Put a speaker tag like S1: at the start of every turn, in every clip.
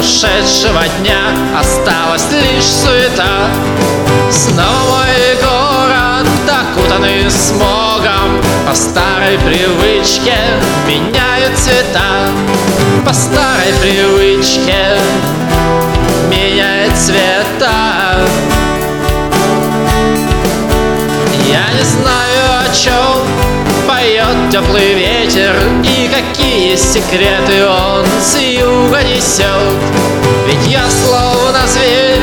S1: ушедшего дня. Осталась лишь суета. Снова мой город, окутанный смогом. По старой привычке меняют цвета. По старой привычке меняет цвета. Я не знаю теплый ветер И какие секреты он с юга несет Ведь я словно зверь,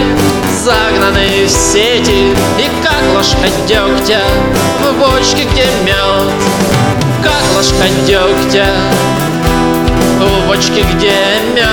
S1: загнанный в сети И как ложка дегтя в бочке, где мед Как ложка дегтя в бочке, где мед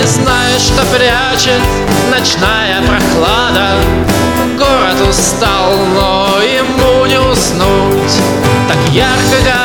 S1: не знаю, что прячет ночная прохлада. Город устал, но ему не уснуть. Так ярко